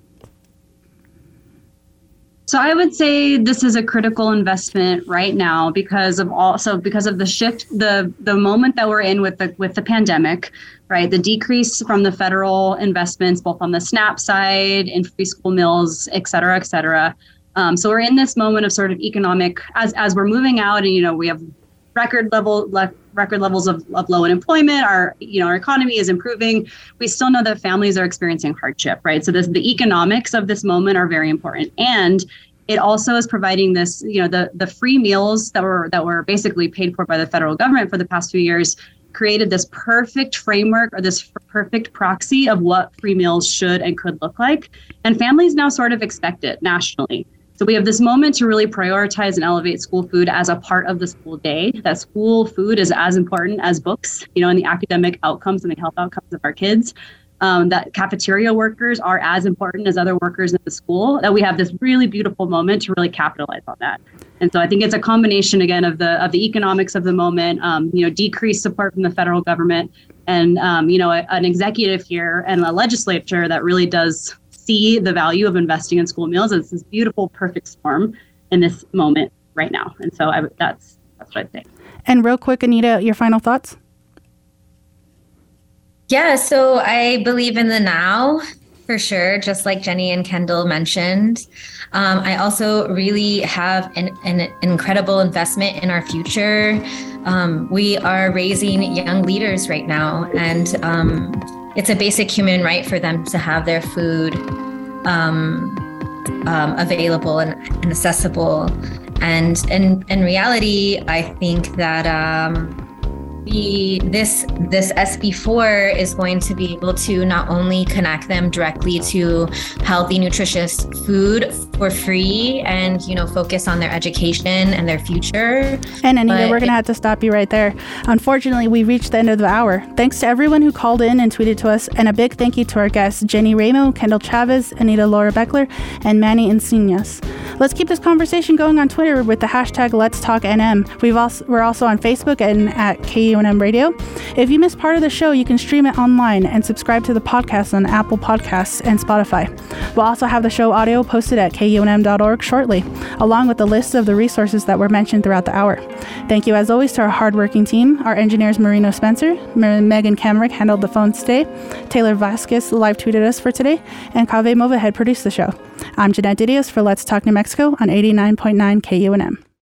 S2: So I would say this is a critical investment right now because of also because of the shift the the moment that we're in with the with the pandemic, right? The decrease from the federal investments both on the SNAP side in free school meals, et cetera, et cetera. Um, so we're in this moment of sort of economic as as we're moving out, and you know we have record level le- record levels of, of low unemployment. Our you know our economy is improving. We still know that families are experiencing hardship, right? So this the economics of this moment are very important, and it also is providing this you know the the free meals that were that were basically paid for by the federal government for the past few years created this perfect framework or this perfect proxy of what free meals should and could look like and families now sort of expect it nationally so we have this moment to really prioritize and elevate school food as a part of the school day. That school food is as important as books, you know, in the academic outcomes and the health outcomes of our kids. Um, that cafeteria workers are as important as other workers in the school. That we have this really beautiful moment to really capitalize on that. And so I think it's a combination again of the of the economics of the moment, um, you know, decreased support from the federal government, and um, you know, a, an executive here and a legislature that really does see the value of investing in school meals. It's this beautiful, perfect storm in this moment right now. And so I, that's that's what I think.
S1: And real quick, Anita, your final thoughts?
S8: Yeah, so I believe in the now for sure, just like Jenny and Kendall mentioned. Um, I also really have an, an, incredible investment in our future. Um, we are raising young leaders right now, and um, it's a basic human right for them to have their food um, um, available and, and, accessible. And in, in reality, I think that um, the this this SB4 is going to be able to not only connect them directly to healthy, nutritious food for free, and you know focus on their education and their future.
S1: And Anita, we're gonna have to stop you right there. Unfortunately, we reached the end of the hour. Thanks to everyone who called in and tweeted to us, and a big thank you to our guests Jenny Ramo, Kendall Chavez, Anita Laura Beckler, and Manny Encinas. Let's keep this conversation going on Twitter with the hashtag Let's Talk NM. We've also we're also on Facebook and at KU KUNM Radio. If you missed part of the show, you can stream it online and subscribe to the podcast on Apple Podcasts and Spotify. We'll also have the show audio posted at kunm.org shortly, along with the list of the resources that were mentioned throughout the hour. Thank you, as always, to our hardworking team. Our engineers, Marino Spencer, Megan Kamerick handled the phone today, Taylor Vasquez live tweeted us for today, and Kave Movahead produced the show. I'm Jeanette DeDios for Let's Talk New Mexico on 89.9 KUNM.